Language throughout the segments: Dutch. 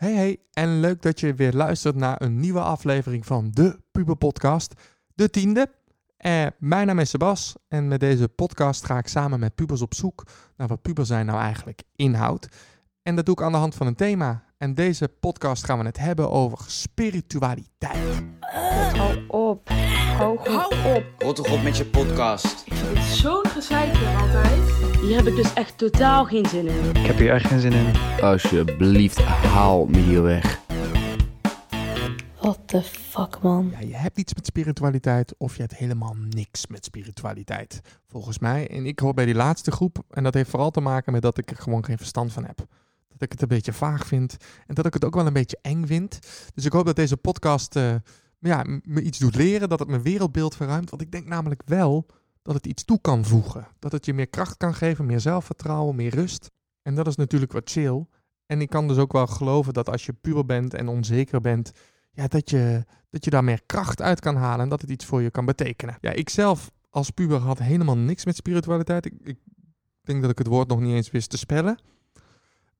Hey hey, en leuk dat je weer luistert naar een nieuwe aflevering van de Puber Podcast, de tiende. Eh, mijn naam is Sebas en met deze podcast ga ik samen met pubers op zoek naar wat puber zijn nou eigenlijk inhoudt. En dat doe ik aan de hand van een thema. En deze podcast gaan we het hebben over spiritualiteit. Hou op. Hou op. Rot toch op met je podcast. Ik vind het zo'n gezeik altijd. Hier heb ik dus echt totaal geen zin in. Ik heb hier echt geen zin in. Alsjeblieft, haal me hier weg. What the fuck, man. Ja, je hebt iets met spiritualiteit of je hebt helemaal niks met spiritualiteit. Volgens mij. En ik hoor bij die laatste groep. En dat heeft vooral te maken met dat ik er gewoon geen verstand van heb. Dat ik het een beetje vaag vind. En dat ik het ook wel een beetje eng vind. Dus ik hoop dat deze podcast eh, ja, me iets doet leren. Dat het mijn wereldbeeld verruimt. Want ik denk namelijk wel dat het iets toe kan voegen. Dat het je meer kracht kan geven, meer zelfvertrouwen, meer rust. En dat is natuurlijk wat chill. En ik kan dus ook wel geloven dat als je puber bent en onzeker bent, ja, dat, je, dat je daar meer kracht uit kan halen en dat het iets voor je kan betekenen. Ja, ik zelf als puber had helemaal niks met spiritualiteit. Ik, ik denk dat ik het woord nog niet eens wist te spellen.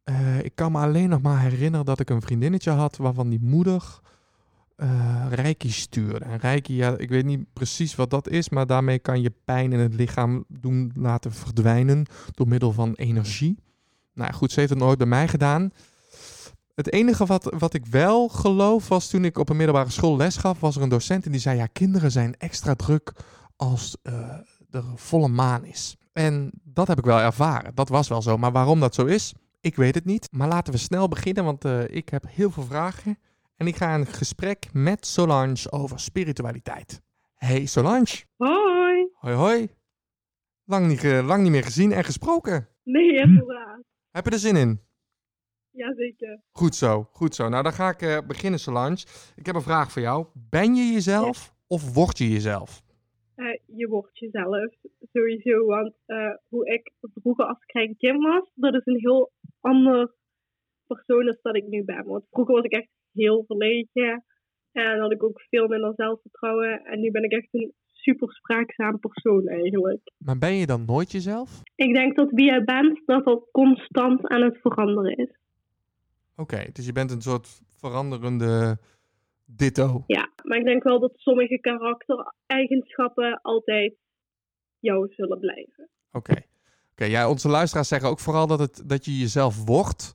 Eh, ik kan me alleen nog maar herinneren dat ik een vriendinnetje had waarvan die moeder eh reiki stuurde. En reiki, ja, ik weet niet precies wat dat is, maar daarmee kan je pijn in het lichaam doen laten verdwijnen door middel van energie. Nou goed, ze heeft het nooit bij mij gedaan. Het enige wat, wat ik wel geloof was toen ik op een middelbare school les gaf, was er een docent en die zei: Ja, kinderen zijn extra druk als eh, er volle maan is. En dat heb ik wel ervaren. Dat was wel zo. Maar waarom dat zo is, ik weet het niet. Maar laten we snel beginnen, want eh, ik heb heel veel vragen. En ik ga een gesprek met Solange over spiritualiteit. Hey Solange. Hoi. Hoi hoi. Lang niet, lang niet meer gezien en gesproken. Nee, inderdaad. Heb je er zin in? Jazeker. Goed zo, goed zo. Nou, dan ga ik eh, beginnen, Solange. Ik heb een vraag voor jou. Ben je jezelf of word je jezelf? Eh, je wordt jezelf sowieso, want hoe ik vroeger als klein kind was, dat is een heel ander persoon dan dat ik nu ben. Want vroeger was ik echt heel verlegen en had ik ook veel minder zelfvertrouwen. En nu ben ik echt een super spraakzaam persoon eigenlijk. Maar ben je dan nooit jezelf? Ik denk dat wie jij bent, dat dat constant aan het veranderen is. Oké, dus je bent een soort veranderende ditto. Ja, maar ik denk wel dat sommige karaktereigenschappen altijd jou zullen blijven. Oké. Ja, onze luisteraars zeggen ook vooral dat, het, dat je jezelf wordt.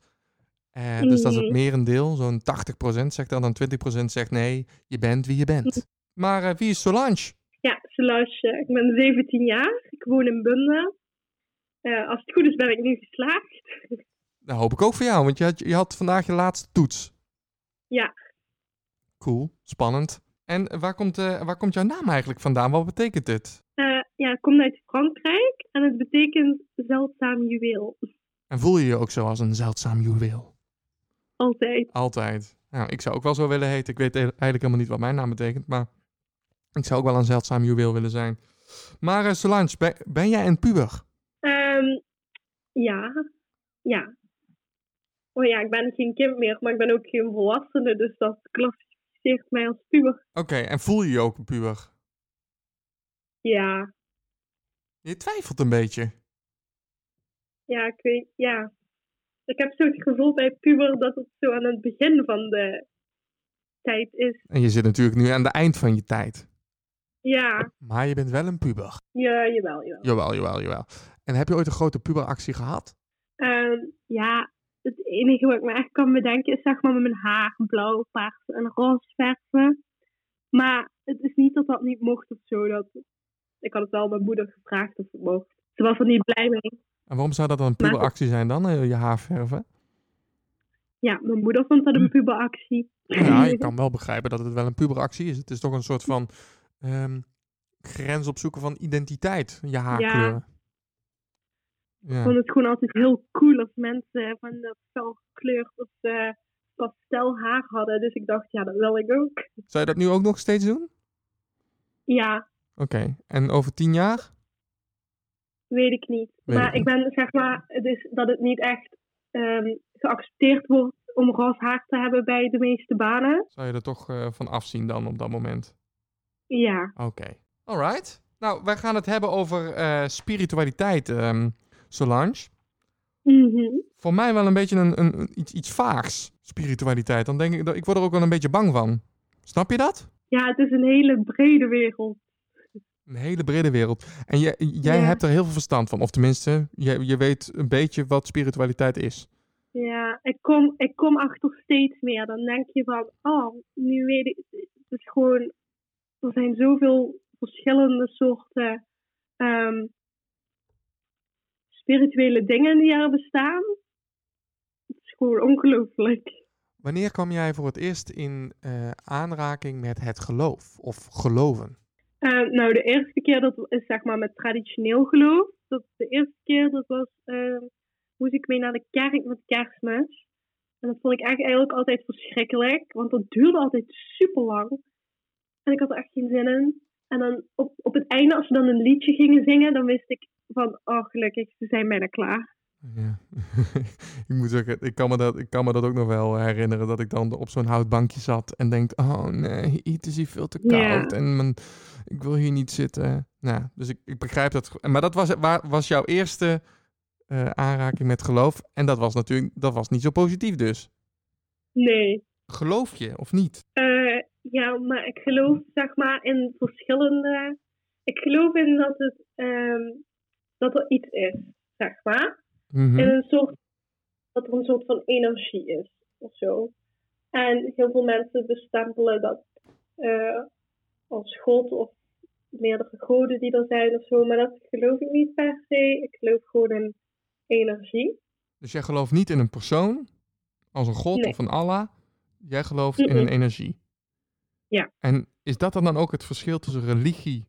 Eh, dus dat is het Mhm. merendeel. Zo'n 80% zegt dan, dan 20% zegt nee, je bent wie je bent. Maar eh, wie is Solange? Ja, Solange, ik ben 17 jaar. Ik woon in Bunde. Eh, als het goed is ben ik nu geslaagd. Dat hoop ik ook voor jou, want je had, je had vandaag je laatste toets. Ja, Cool, spannend. En waar komt, eh, waar komt jouw naam eigenlijk vandaan? Wat betekent dit? Ja, ik kom uit Frankrijk en het betekent zeldzaam juweel. En voel je je ook zo als een zeldzaam juweel? Altijd. Altijd. Nou, ik zou ook wel zo willen heten. Ik weet eigenlijk helemaal niet wat mijn naam betekent, maar ik zou ook wel een zeldzaam juweel willen zijn. Maar eh, Solange, ben, ben jij een puber? Ehm, ja, ja. Oh ja, ik ben geen kind meer, maar ik ben ook geen volwassene, dus dat klassificeert mij als puber. Oké, en voel je je ook een puber? Ja, Je twijfelt een beetje. ja, ik weet, ja. Ik heb zo het gevoel bij puber dat het zo aan het begin van de tijd is. En je zit natuurlijk nu aan het eind van je tijd. Ja, Maar je bent wel een puber. ja, jawel, jawel. Jawel, jawel, jawel. En heb je ooit een grote puberactie gehad? Ehm, ja, het enige wat ik me echt kan bedenken is zeg maar met mijn haar blauw, paars en roze verven. Maar het is niet dat dat niet mocht of zo. Dat, ik had het wel mijn moeder gevraagd of het mocht. Ze was er niet blij mee. En waarom zou dat dan een puberactie zijn dan, eh, je haar verven? Ja, mijn moeder vond dat een puberactie. Ja, je kan wel begrijpen dat het wel een puberactie is. Het is toch een soort van ehm, grens opzoeken van identiteit, je haarkleuren. Ik Ja. vond het gewoon altijd heel cool als mensen van dat fel gekleurd of eh pastel haar hadden. Dus ik dacht, ja, dat wil ik ook. Zou je dat nu ook nog steeds doen? Ja, Oké, en over tien jaar? weet ik niet. Weet maar ik ben zeg maar, het is dat het niet echt ehm, geaccepteerd wordt om roze haar te hebben bij de meeste banen. Zou je er toch eh, van afzien dan op dat moment? Ja, Oké. Alright. Nou, wij gaan het hebben over eh, spiritualiteit, ehm, Solange. Mhm. Voor mij wel een beetje een, een, een- iets, iets vaags, spiritualiteit. Dan denk ik, ik word er ook wel een beetje bang van. Snap je dat? Ja, het is een hele brede wereld. Een hele brede wereld. En jij, jij Ja. hebt er heel veel verstand van. Of tenminste, je, je weet een beetje wat spiritualiteit is. Ja, ik kom, ik kom achter steeds meer. Dan denk je van, oh, nu weet ik, het is gewoon, er zijn zoveel verschillende soorten ehm, spirituele dingen die er bestaan. Het is gewoon ongelooflijk. Wanneer kwam jij voor het eerst in eh, aanraking met het geloof of geloven? Eh, nou, de eerste keer dat is zeg maar met traditioneel geloof. Dat de eerste keer dat was, eh, moest ik mee naar de kerk met kerstmis. En dat vond ik eigenlijk altijd verschrikkelijk, want dat duurde altijd super lang. En ik had er echt geen zin in. En dan op, op het einde, als we dan een liedje gingen zingen, dan wist ik van, oh gelukkig, ze zijn bijna klaar. Ja. ik moet zeggen, ik kan, me dat, ik kan me dat ook nog wel herinneren. Dat ik dan op zo'n houtbankje zat en denk: Oh nee, het is hier veel te Ja. koud. En mijn, ik wil hier niet zitten. Nou, dus ik, ik begrijp dat. Maar dat was, waar, was jouw eerste eh, aanraking met geloof. En dat was natuurlijk dat was niet zo positief dus. Nee. Geloof je of niet? Eh, ja, maar ik geloof zeg maar in verschillende. Ik geloof in dat het ehm, dat er iets is, zeg maar. Mhm. In een soort dat er een soort van energie is of zo. En heel veel mensen bestempelen dat eh, als God of meerdere goden die er zijn of zo, maar dat geloof ik niet per se. Ik geloof gewoon in energie. Dus jij gelooft niet in een persoon als een god Nee. of een Allah. Jij gelooft in een energie. Ja. En is dat dan ook het verschil tussen religie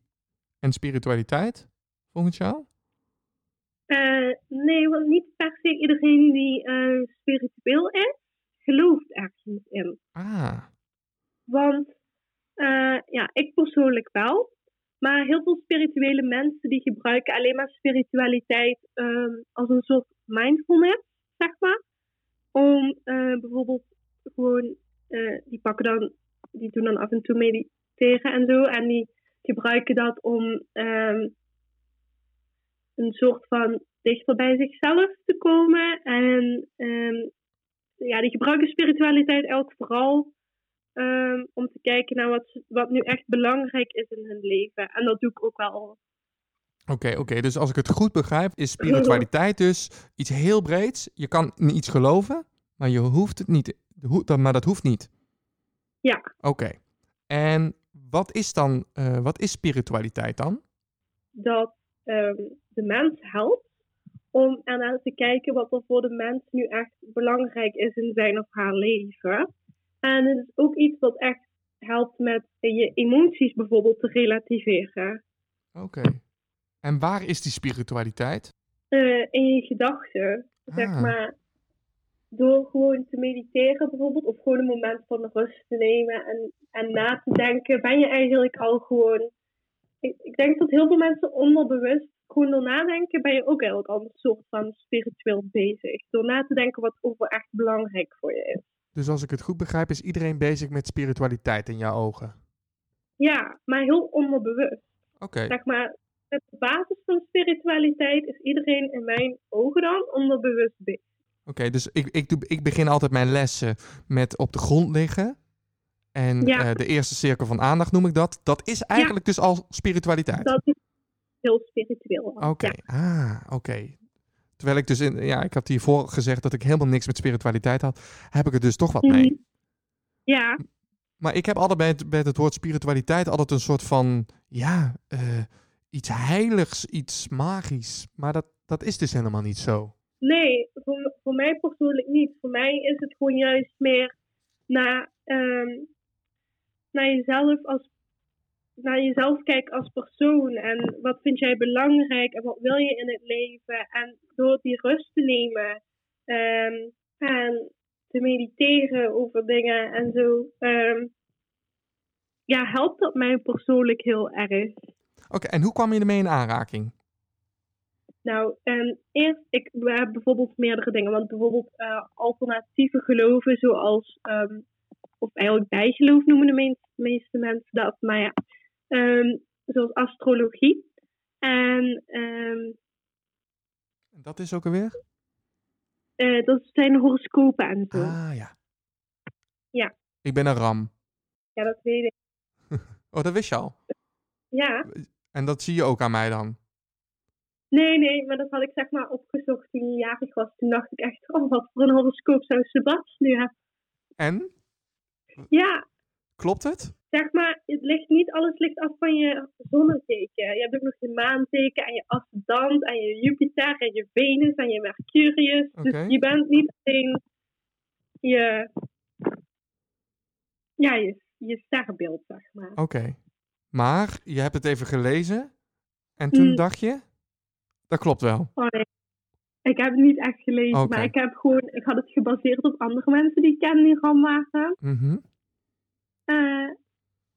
en spiritualiteit, volgens jou? Eh, nee, want niet per se iedereen die eh, spiritueel is, gelooft ergens in. Ah, Want eh, ja, ik persoonlijk wel. Maar heel veel spirituele mensen die gebruiken alleen maar spiritualiteit ehm, als een soort mindfulness, zeg maar. Om bijvoorbeeld gewoon, die pakken dan, die doen dan af en toe mediteren en zo. En die gebruiken dat om ehm, een soort van dichter bij zichzelf te komen. En ehm, ja, die gebruiken spiritualiteit ook vooral ehm, om te kijken naar wat, wat nu echt belangrijk is in hun leven. En dat doe ik ook wel. oké, oké. Dus als ik het goed begrijp, is spiritualiteit dus iets heel breeds. Je kan in iets geloven, maar je hoeft het niet. Maar dat hoeft niet. Ja. Oké. En wat is dan, eh, wat is spiritualiteit dan? Dat ehm, de mens helpt om ernaar te kijken wat er voor de mens nu echt belangrijk is in zijn of haar leven. En het is ook iets wat echt helpt met je emoties bijvoorbeeld te relativeren. Oké. En waar is die spiritualiteit? Eh, in je gedachten, zeg Ah. maar. Door gewoon te mediteren bijvoorbeeld, of gewoon een moment van rust te nemen en, en na te denken, ben je eigenlijk al gewoon. Ik, ik denk dat heel veel mensen onderbewust, gewoon door nadenken, ben je ook eigenlijk al een soort van spiritueel bezig. Door na te denken wat over echt belangrijk voor je is. Dus als ik het goed begrijp, is iedereen bezig met spiritualiteit in jouw ogen. Ja, maar heel onderbewust. Oké. Zeg maar, de basis van spiritualiteit is iedereen in mijn ogen dan onderbewust bezig. Oké, dus ik, ik, doe, ik begin altijd mijn lessen met op de grond liggen. En Ja. eh, de eerste cirkel van aandacht noem ik dat. Dat is eigenlijk dus al spiritualiteit. Dat is heel spiritueel. Oké, Ja. ah, oké. Terwijl ik dus, in, ja, ik had hiervoor gezegd dat ik helemaal niks met spiritualiteit had. Heb ik er dus toch wat mee. Mhm. Ja, Maar ik heb altijd bij het, bij het woord spiritualiteit altijd een soort van, ja, eh, iets heiligs, iets magisch. Maar dat, dat is dus helemaal niet zo. nee, voor, voor mij persoonlijk niet. Voor mij is het gewoon juist meer naar, ehm, naar jezelf als naar jezelf kijken als persoon en wat vind jij belangrijk en wat wil je in het leven en door die rust te nemen ehm, en te mediteren over dingen en zo ehm, ja helpt dat mij persoonlijk heel erg Oké, en hoe kwam je ermee in aanraking? Nou, ehm, eerst, ik we hebben bijvoorbeeld meerdere dingen. Want bijvoorbeeld eh, alternatieve geloven, zoals, of eigenlijk bijgeloof noemen de meest- meeste mensen dat. Maar ja, ehm, zoals astrologie. En ehm, Dat is ook alweer? eh, dat zijn horoscopen en zo. Ah, ja. Ja. Ik ben een ram. Ja, dat weet ik. Oh, dat wist je al. Ja, En dat zie je ook aan mij dan. nee, nee, maar dat had ik zeg maar opgezocht toen je jarig was. Toen dacht ik echt, oh, wat voor een horoscoop zou Sebas nu hebben. En? Ja, Klopt het? zeg maar, het ligt niet, alles ligt af van je zonneteken. Je hebt ook nog je maanteken en je ascendant en je Jupiter en je Venus en je Mercurius. Dus je bent niet alleen je, ja, je, je sterrenbeeld, zeg maar. Oké. Maar je hebt het even gelezen. En toen Mm. dacht je? Dat klopt wel. Oh nee. Ik heb het niet echt gelezen, maar ik heb gewoon, ik had het gebaseerd op andere mensen die ik ken die ram waren. Mhm. Eh,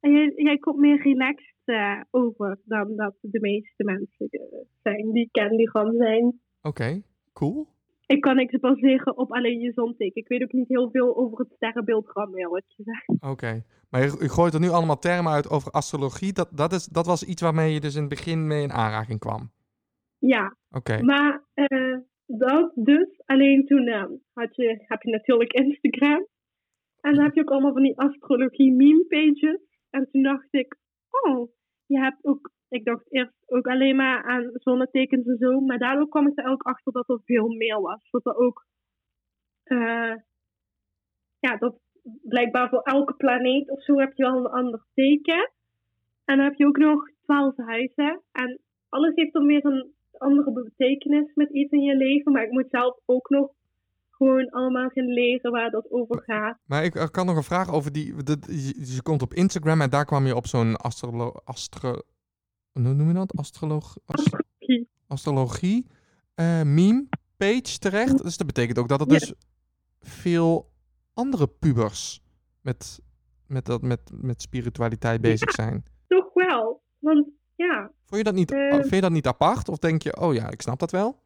en jij, jij komt meer relaxed eh, over dan dat de meeste mensen eh, zijn die ik ken die ram zijn. Oké, cool. Ik kan niks baseren op alleen je zonteken. Ik weet ook niet heel veel over het sterrenbeeld ram, eerlijk gezegd. Oké. Maar je, je gooit er nu allemaal termen uit over astrologie. Dat, dat, is, dat was iets waarmee je dus in het begin mee in aanraking kwam. Ja, Oké. maar dat dus. Alleen toen had je, heb je natuurlijk Instagram. En dan heb je ook allemaal van die astrologie meme pages. En toen dacht ik, oh, je hebt ook... Ik dacht eerst ook alleen maar aan zonnetekens en zo. Maar daardoor kwam ik er ook achter dat er veel meer was. Dat er ook... eh, ja, dat blijkbaar voor elke planeet of zo heb je wel een ander teken. En dan heb je ook nog twaalf huizen. En alles heeft dan weer een andere betekenis met iets in je leven. Maar ik moet zelf ook nog gewoon allemaal gaan leren waar dat over gaat. Maar ik kan nog een vraag over die. de- je, je komt op Instagram en daar kwam je op zo'n astrolo, astro, hoe noem je dat? Astroloog, as- Astrologie. astrologie eh, meme page terecht. Dus dat betekent ook dat er Ja. dus veel andere pubers met, met, dat, met, met spiritualiteit bezig zijn. Toch wel. Want ja, Vond je dat niet, Eh. vind je dat niet apart? Of denk je, oh ja, ik snap dat wel?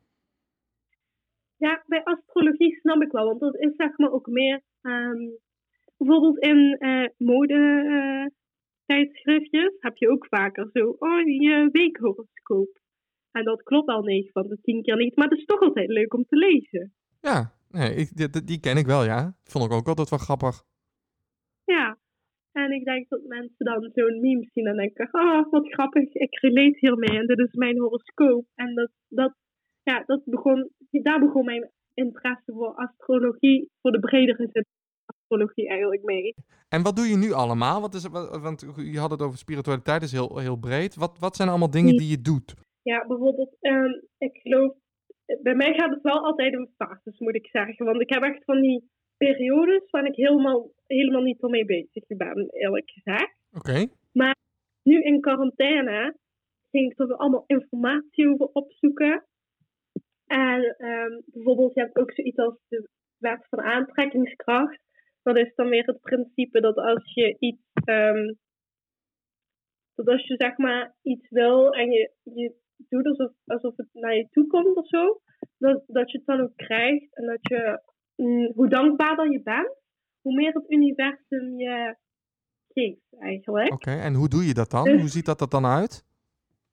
ja, bij astrologie snap ik wel. Want dat is zeg maar ook meer... ehm, bijvoorbeeld in eh, mode eh, tijdschriftjes heb je ook vaker zo... Oh, je weekhoroscoop. En dat klopt al 9 van de 10 keer niet. Maar het is toch altijd leuk om te lezen. Ja, nee, ik, die, die- die ken ik wel, ja. Vond ik ook altijd wel grappig. Ja. En ik denk dat mensen dan zo'n meme zien en denken, oh, wat grappig, ik relate hiermee en dit is mijn horoscoop. En dat, dat, ja, dat begon, daar begon mijn interesse voor astrologie, voor de bredere zin astrologie eigenlijk mee. En wat doe je nu allemaal? Wat is, wat- want je had het over spiritualiteit, is heel, heel breed. Wat, wat zijn allemaal dingen die je doet? Ja, bijvoorbeeld, ehm, ik geloof, bij mij gaat het wel altijd in fases, moet ik zeggen. Want ik heb echt van die periodes waar ik helemaal, helemaal niet mee bezig ben, eerlijk gezegd. Oké. nu in quarantaine ging ik er allemaal informatie over opzoeken. En ehm, bijvoorbeeld, je hebt ook zoiets als de wet van aantrekkingskracht. Dat is dan weer het principe dat als je iets, ehm, dat als je zeg maar iets wil en je, je doet alsof, alsof het naar je toe komt of zo, dat, dat je het dan ook krijgt. En dat je, mm, hoe dankbaarder je bent, hoe meer het universum je geeft eigenlijk. Oké, en hoe doe je dat dan? Dus- Hoe ziet dat er dan uit?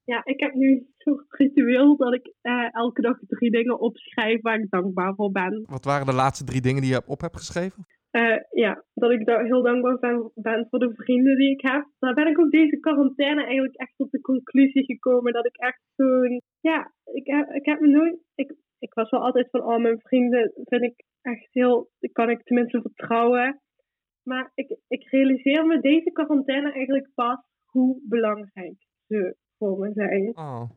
Ja, ik heb nu een soort ritueel dat ik eh, elke dag drie dingen opschrijf waar ik dankbaar voor ben. Wat waren de laatste drie dingen die je op hebt geschreven? Eh, ja, dat ik daar heel dankbaar ben, ben voor de vrienden die ik heb. Daar ben ik ook deze quarantaine eigenlijk echt tot de conclusie gekomen dat ik echt zo'n... Ja, ik heb, ik heb me nooit... Ik, was wel altijd van, oh, mijn vrienden vind ik echt heel... Kan ik tenminste vertrouwen. Maar ik, ik realiseer me deze quarantaine eigenlijk pas hoe belangrijk ze voor me zijn. Oh,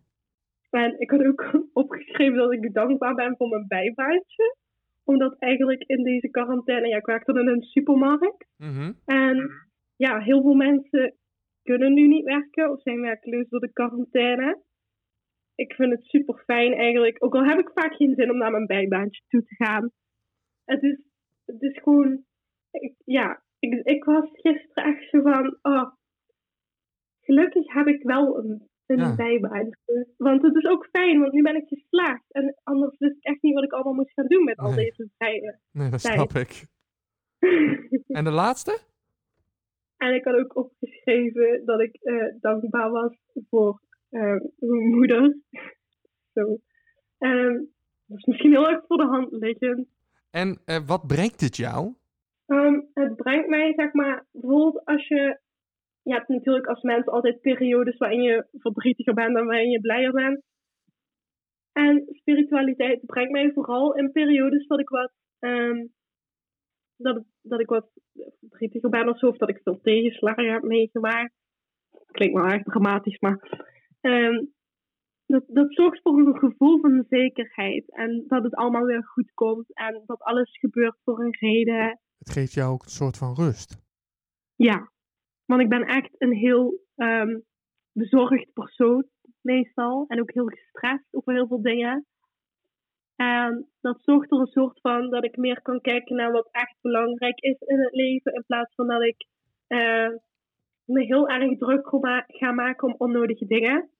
En ik had ook opgeschreven dat ik dankbaar ben voor mijn bijbaantje. Omdat eigenlijk in deze quarantaine, ja, ik werkte dan in een supermarkt. mhm. En ja, heel veel mensen kunnen nu niet werken of zijn werkloos door de quarantaine. Ik vind het super fijn eigenlijk. Ook al heb ik vaak geen zin om naar mijn bijbaantje toe te gaan. Het is, het is gewoon, ik- ja, ik, ik was gisteren echt zo van, oh, gelukkig heb ik wel een, een Ja. bijbaantje. Want het is ook fijn, want nu ben ik geslaagd. En anders wist ik echt niet wat ik allemaal moest gaan doen met al deze vrije. nee, dat snap ik. En de laatste? En ik had ook opgeschreven dat ik eh, dankbaar was voor eh, mijn moeder. Zo. Ehm, dat is misschien heel erg voor de hand liggend. En eh, wat brengt het jou? Ehm, het brengt mij, zeg maar, bijvoorbeeld als je... Je hebt natuurlijk als mens altijd periodes waarin je verdrietiger bent en waarin je blijer bent. En spiritualiteit brengt mij vooral in periodes dat ik wat, ehm, dat, dat ik wat verdrietiger ben of zo, of dat ik veel tegenslagen heb meegemaakt. Klinkt wel erg dramatisch, maar ehm, dat, dat zorgt voor een gevoel van zekerheid. En dat het allemaal weer goed komt en dat alles gebeurt voor een reden. Het geeft jou ook een soort van rust. Ja, want ik ben echt een heel ehm, bezorgd persoon meestal. En ook heel gestrest over heel veel dingen. En dat zorgt er een soort van dat ik meer kan kijken naar wat echt belangrijk is in het leven. In plaats van dat ik eh, me heel erg druk ga maken om onnodige dingen.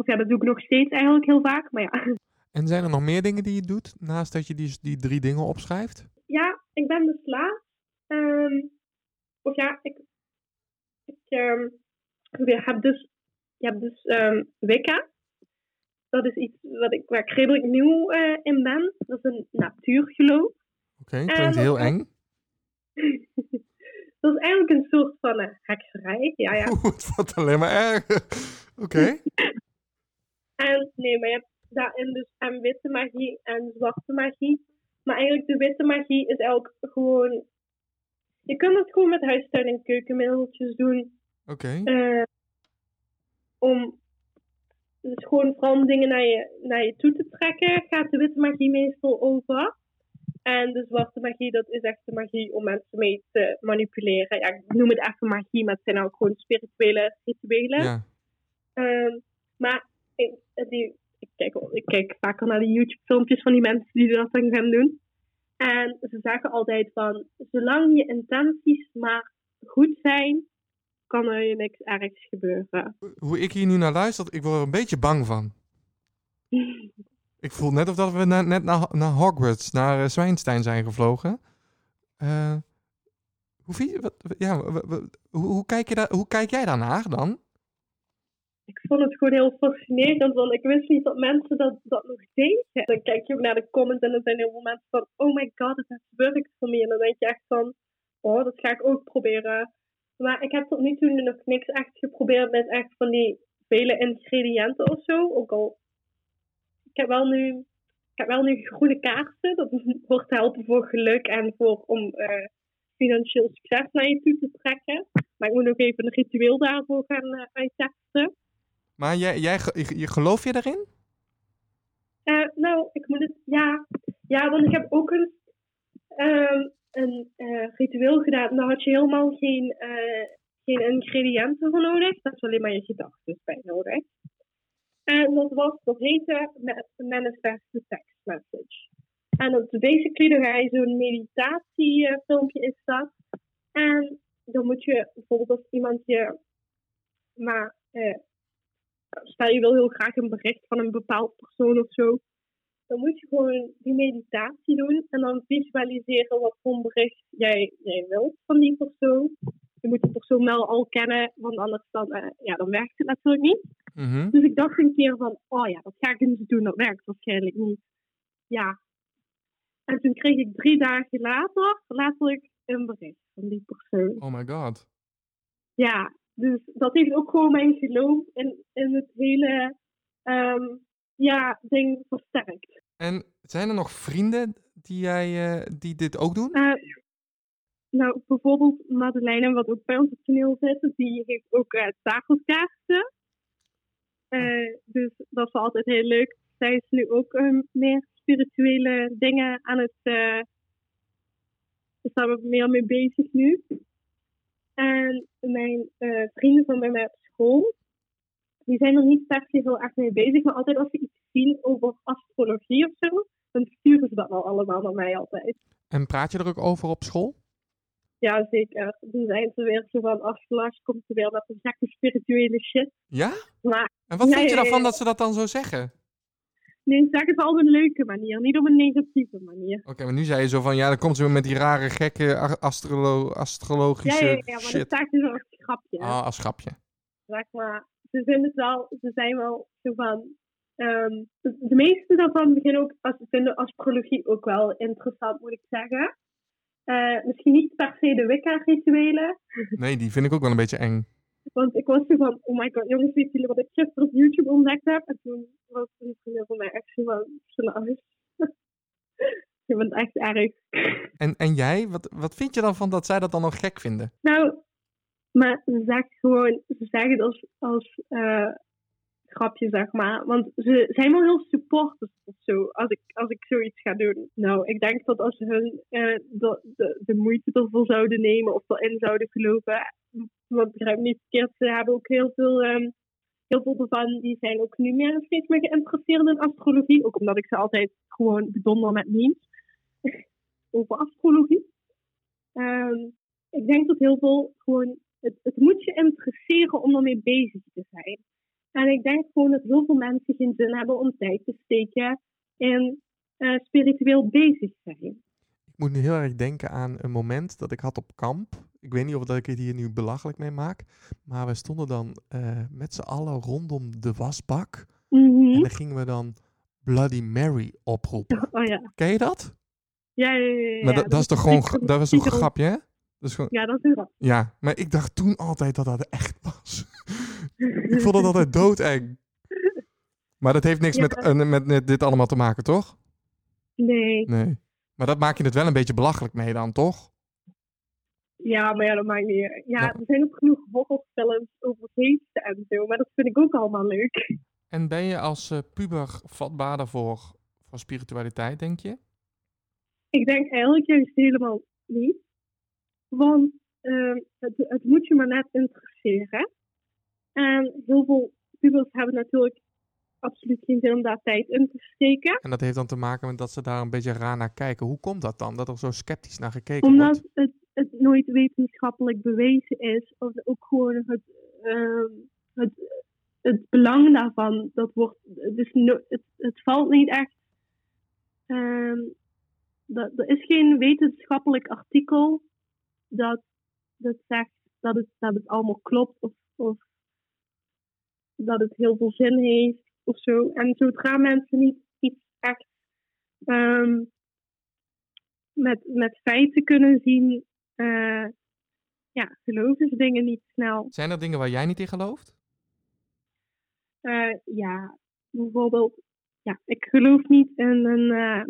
Of ja, dat doe ik nog steeds eigenlijk heel vaak. Maar ja, En zijn er nog meer dingen die je doet naast dat je die, die drie dingen opschrijft? ja ik ben dus laat. Ehm, of ja, ik, ik ehm, heb dus, je hebt dus ehm, Wicca. Dat is iets wat ik, waar ik redelijk nieuw eh, in ben. Dat is een natuurgeloof. Oké, klinkt En- heel eng. dat is eigenlijk een soort van eh, hekserij. Ja, ja. Oeh, het wordt alleen maar erger. Oké. nee, maar je hebt daarin dus en witte magie en zwarte magie. Maar eigenlijk de witte magie is eigenlijk gewoon... Je kunt het gewoon met huistuin- en keukenmiddeltjes doen. Oké. eh, om dus gewoon vooral om dingen naar je, naar je toe te trekken, gaat de witte magie meestal over. En de zwarte magie, dat is echt de magie om mensen mee te manipuleren. Ja, ik noem het even magie, maar het zijn ook gewoon spirituele rituelen. Ja. Ehm, maar ik, die, ik, kijk, ik kijk vaker naar de YouTube-filmpjes van die mensen die dat dan gaan doen. En ze zeggen altijd van, zolang je intenties maar goed zijn, kan er je niks ergs gebeuren. Hoe ik hier nu naar luister, ik word er een beetje bang van. Ik voel net of dat we na- net naar, naar Hogwarts, naar eh, Zwijnstein zijn gevlogen. Eh, hoe, vind je, wat, ja, hoe, hoe, kijk je daar, hoe kijk jij daarnaar dan? Ik vond het gewoon heel fascinerend, want ik wist niet dat mensen dat, dat nog deden. Dan kijk je naar de comments en er zijn heel veel mensen van, oh my god, het has worked voor me. En dan denk je echt van, oh, dat ga ik ook proberen. Maar ik heb tot nu toe nog niks echt geprobeerd met echt van die vele ingrediënten of zo. Ook al, ik heb wel nu, ik heb wel nu groene kaarsen, dat wordt helpen voor geluk en voor om eh, financieel succes naar je toe te trekken. Maar ik moet nog even een ritueel daarvoor gaan uittesten. Maar jij, jij, je, geloof je daarin? Eh, nou, ik moet het. Ja, ja want ik heb ook een, ehm, een eh, ritueel gedaan. Daar had je helemaal geen, eh, geen ingrediënten voor nodig. Dat is alleen maar je gedachten bij nodig. En dat was, dat heette Ma- Manifest Text Message. En dat is basically, ga je zo'n meditatiefilmpje is dat. En dan moet je bijvoorbeeld als iemand je maar stel je wil heel graag een bericht van een bepaald persoon of zo, dan moet je gewoon die meditatie doen en dan visualiseren wat voor een bericht jij, jij wilt van die persoon. Je moet die persoon wel al kennen, want anders dan, eh, ja, dan werkt het natuurlijk niet. Mhm. Dus ik dacht een keer van, oh ja, dat ga ik eens doen, dat werkt waarschijnlijk niet. Ja. En toen kreeg ik drie dagen later letterlijk een bericht van die persoon. Oh my god. Ja, dus dat heeft ook gewoon mijn geloof in, in het hele ehm, ja, ding versterkt. En zijn er nog vrienden die, jij, eh, die dit ook doen? Eh, nou, bijvoorbeeld Madeleine, wat ook bij ons op toneel zit, die heeft ook uh, tafelkaarten. Dus dat is altijd heel leuk. Zij is nu ook eh, meer spirituele dingen aan het. is daar meer mee bezig nu. En mijn eh, vrienden van bij mij op school, die zijn er niet per se heel erg mee bezig, maar altijd als ze iets zien over astrologie of zo, dan sturen ze dat wel allemaal naar mij altijd. En praat je er ook over op school? Ja, zeker. Dan zijn ze weer zo van, ach, Lars komt er weer met een gekke spirituele shit. Ja? Maar En wat vind je daarvan dat ze dat dan zo zeggen? Nee, ze zeggen het wel op een leuke manier, niet op een negatieve manier. Oké, maar nu zei je zo van, ja, dan komt ze weer met die rare, gekke astrolo Ja, astrologische ja, ja, maar dat shit. staat dus als grapje. Ah, als grapje. Zeg maar, ze vinden het wel, ze zijn wel zo van, ehm, de de meeste daarvan beginnen ook als, vinden astrologie ook wel interessant, moet ik zeggen. Eh, misschien niet per se de Wicca-rituelen. Nee, die vind ik ook wel een beetje eng. Want ik was zo van, oh my god, jongens, weet jullie wat ik gisteren op YouTube ontdekt heb? En toen was een vriendin van mij echt zo van, sluis. Je bent echt erg. En, en jij, wat, wat vind je dan van dat zij dat dan nog gek vinden? Nou, maar ze zegt gewoon, ze zeggen het als, als eh, grapje, zeg maar. Want ze zijn wel heel supporters of zo, als ik, als ik zoiets ga doen. Nou, ik denk dat als ze hun eh, de, de, de moeite ervoor zouden nemen of erin zouden geloven, want begrijp niet verkeerd, ze hebben ook heel veel, ehm, heel veel ervan, die zijn ook nu meer steeds meer geïnteresseerd in astrologie. Ook omdat ik ze altijd gewoon bedonder met memes over astrologie. Ehm, ik denk dat heel veel gewoon, het, het moet je interesseren om ermee bezig te zijn. En ik denk gewoon dat heel veel mensen geen zin hebben om tijd te steken in eh, spiritueel bezig zijn. Ik moet nu heel erg denken aan een moment dat ik had op kamp. Ik weet niet of dat ik het hier nu belachelijk mee maak. Maar we stonden dan eh, met z'n allen rondom de wasbak. Mhm. En dan gingen we dan Bloody Mary oproepen. Oh ja. Ken je dat? Ja, ja, ja. ja, maar dat, dat is toch gewoon, dat was toch een grapje, hè? Dat is gewoon, Ja, dat is grap. ja, maar ik dacht toen altijd dat dat echt was. ik vond het altijd doodeng. Maar dat heeft niks Ja. met, eh, met, met dit allemaal te maken, toch? Nee. Nee. Maar dat maak je het wel een beetje belachelijk mee dan, toch? Ja, maar ja, dat maakt niet uit. Ja, er zijn ook genoeg horrorfilms over geesten en zo, maar dat vind ik ook allemaal leuk. En ben je als eh, puber vatbaarder voor, voor spiritualiteit, denk je? Ik denk eigenlijk juist helemaal niet. Want ehm, het, het moet je maar net interesseren. En heel veel pubers hebben natuurlijk absoluut geen zin om daar tijd in te steken. En dat heeft dan te maken met dat ze daar een beetje raar naar kijken. Hoe komt dat dan? Dat er zo sceptisch naar gekeken wordt? Omdat het, het nooit wetenschappelijk bewezen is. Of ook gewoon het, ehm, het, het belang daarvan. Dat wordt, dus no- het, het valt niet echt. ehm, dat, er is geen wetenschappelijk artikel dat, dat zegt dat het, dat het allemaal klopt. Of, of dat het heel veel zin heeft of zo. En zodra mensen niet iets echt ehm, met, met feiten kunnen zien, eh, ja, geloven ze dingen niet snel. Zijn er dingen waar jij niet in gelooft? Eh, ja, bijvoorbeeld, ja, ik geloof niet in een eh,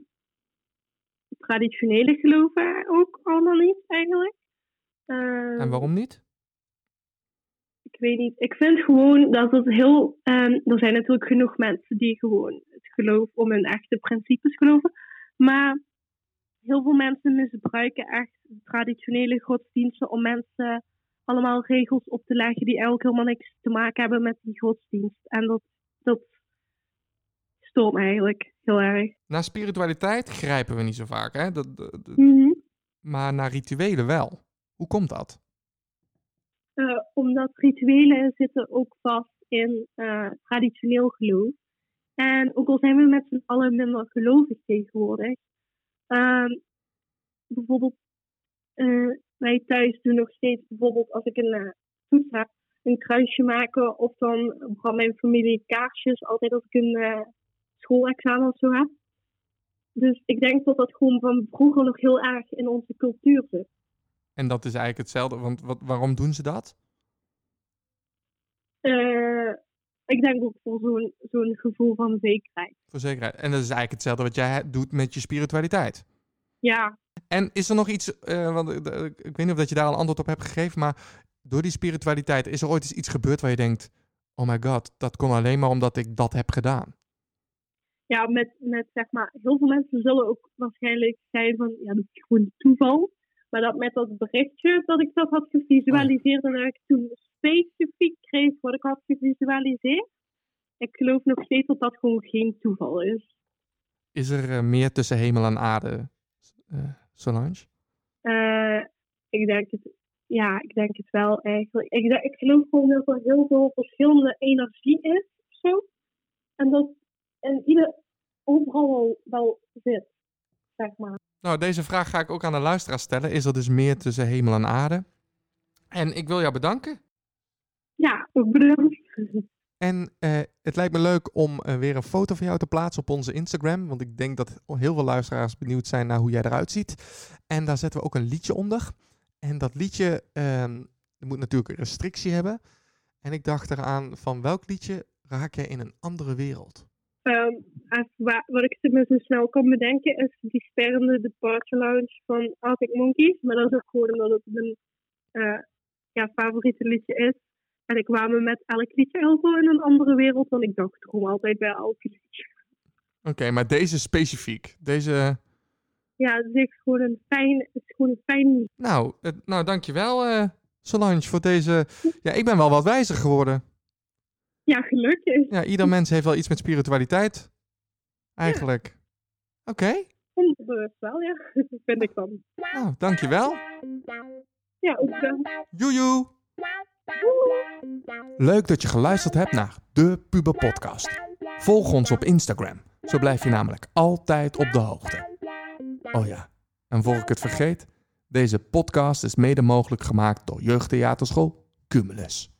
traditionele geloven ook allemaal niet eigenlijk. En waarom niet? Ik weet niet. Ik vind gewoon dat het heel. ehm, er zijn natuurlijk genoeg mensen die gewoon het geloof om hun echte principes geloven. Maar heel veel mensen misbruiken echt traditionele godsdiensten om mensen allemaal regels op te leggen die eigenlijk helemaal niks te maken hebben met die godsdienst. En dat, dat stoort me eigenlijk heel erg. Naar spiritualiteit grijpen we niet zo vaak, hè? Dat, dat- dat- Mhm. maar naar rituelen wel. Hoe komt dat? Eh, omdat rituelen zitten ook vast in eh, traditioneel geloof. En ook al zijn we met z'n allen minder gelovig tegenwoordig. ehm, bijvoorbeeld, eh, wij thuis doen nog steeds bijvoorbeeld als ik een toets heb, een kruisje maken. Of dan brandt mijn familie kaarsjes altijd als ik een schoolexamen of zo heb. Dus ik denk dat dat gewoon van vroeger nog heel erg in onze cultuur zit. En dat is eigenlijk hetzelfde, want wat, waarom doen ze dat? Eh, ik denk ook voor zo'n zo'n gevoel van zekerheid. Voor zekerheid. En dat is eigenlijk hetzelfde wat jij doet met je spiritualiteit. Ja, En is er nog iets, eh, want eh, ik weet niet of dat je daar al een antwoord op hebt gegeven, maar door die spiritualiteit, is er ooit eens iets gebeurd waar je denkt, oh my god, dat kon alleen maar omdat ik dat heb gedaan? ja met, met zeg maar, heel veel mensen zullen ook waarschijnlijk zijn van, ja, dat is gewoon toeval. Maar dat met dat berichtje dat ik dat had gevisualiseerd en dat ik toen specifiek kreeg wat ik had gevisualiseerd. Ik geloof nog steeds dat dat gewoon geen toeval is. Is er eh, meer tussen hemel en aarde, eh, Solange? Eh, ik denk het, ja, ik denk het wel eigenlijk. Ik, ik geloof gewoon dat er heel veel verschillende energie is of zo. En dat in ieder overal wel, wel zit, zeg maar. Nou, deze vraag ga ik ook aan de luisteraar stellen. Is er dus meer tussen hemel en aarde? En ik wil jou bedanken. Ja, ook bedoeld. En eh, het lijkt me leuk om eh, weer een foto van jou te plaatsen op onze Instagram. Want ik denk dat heel veel luisteraars benieuwd zijn naar hoe jij eruit ziet. En daar zetten we ook een liedje onder. En dat liedje ehm, moet natuurlijk een restrictie hebben. En ik dacht eraan van welk liedje raak jij in een andere wereld? Ehm, als wa- wat ik me zo snel kan bedenken is die sperrende Departure Lounge van Arctic Monkeys. Maar dat is ook gewoon omdat het mijn eh, ja, favoriete liedje is. En ik kwam me met elk liedje heel veel in een andere wereld dan ik dacht gewoon altijd bij elk liedje. Oké, maar deze specifiek. Deze. Ja, het is gewoon een fijn, het is gewoon een fijn liedje. Nou, nou dankjewel eh Solange voor deze. Ja, ik ben wel wat wijzer geworden. Ja, gelukkig. Ja, ieder mens heeft wel iets met spiritualiteit. Eigenlijk. Oké, Onbewust wel, ja. vind ik dan. nou, dankjewel. Ja, ook wel. Joejoe. Leuk dat je geluisterd hebt naar de Puber Podcast. Volg ons op Instagram. Zo blijf je namelijk altijd op de hoogte. Oh ja, en voor ik het vergeet, deze podcast is mede mogelijk gemaakt door Jeugdtheaterschool Cumulus.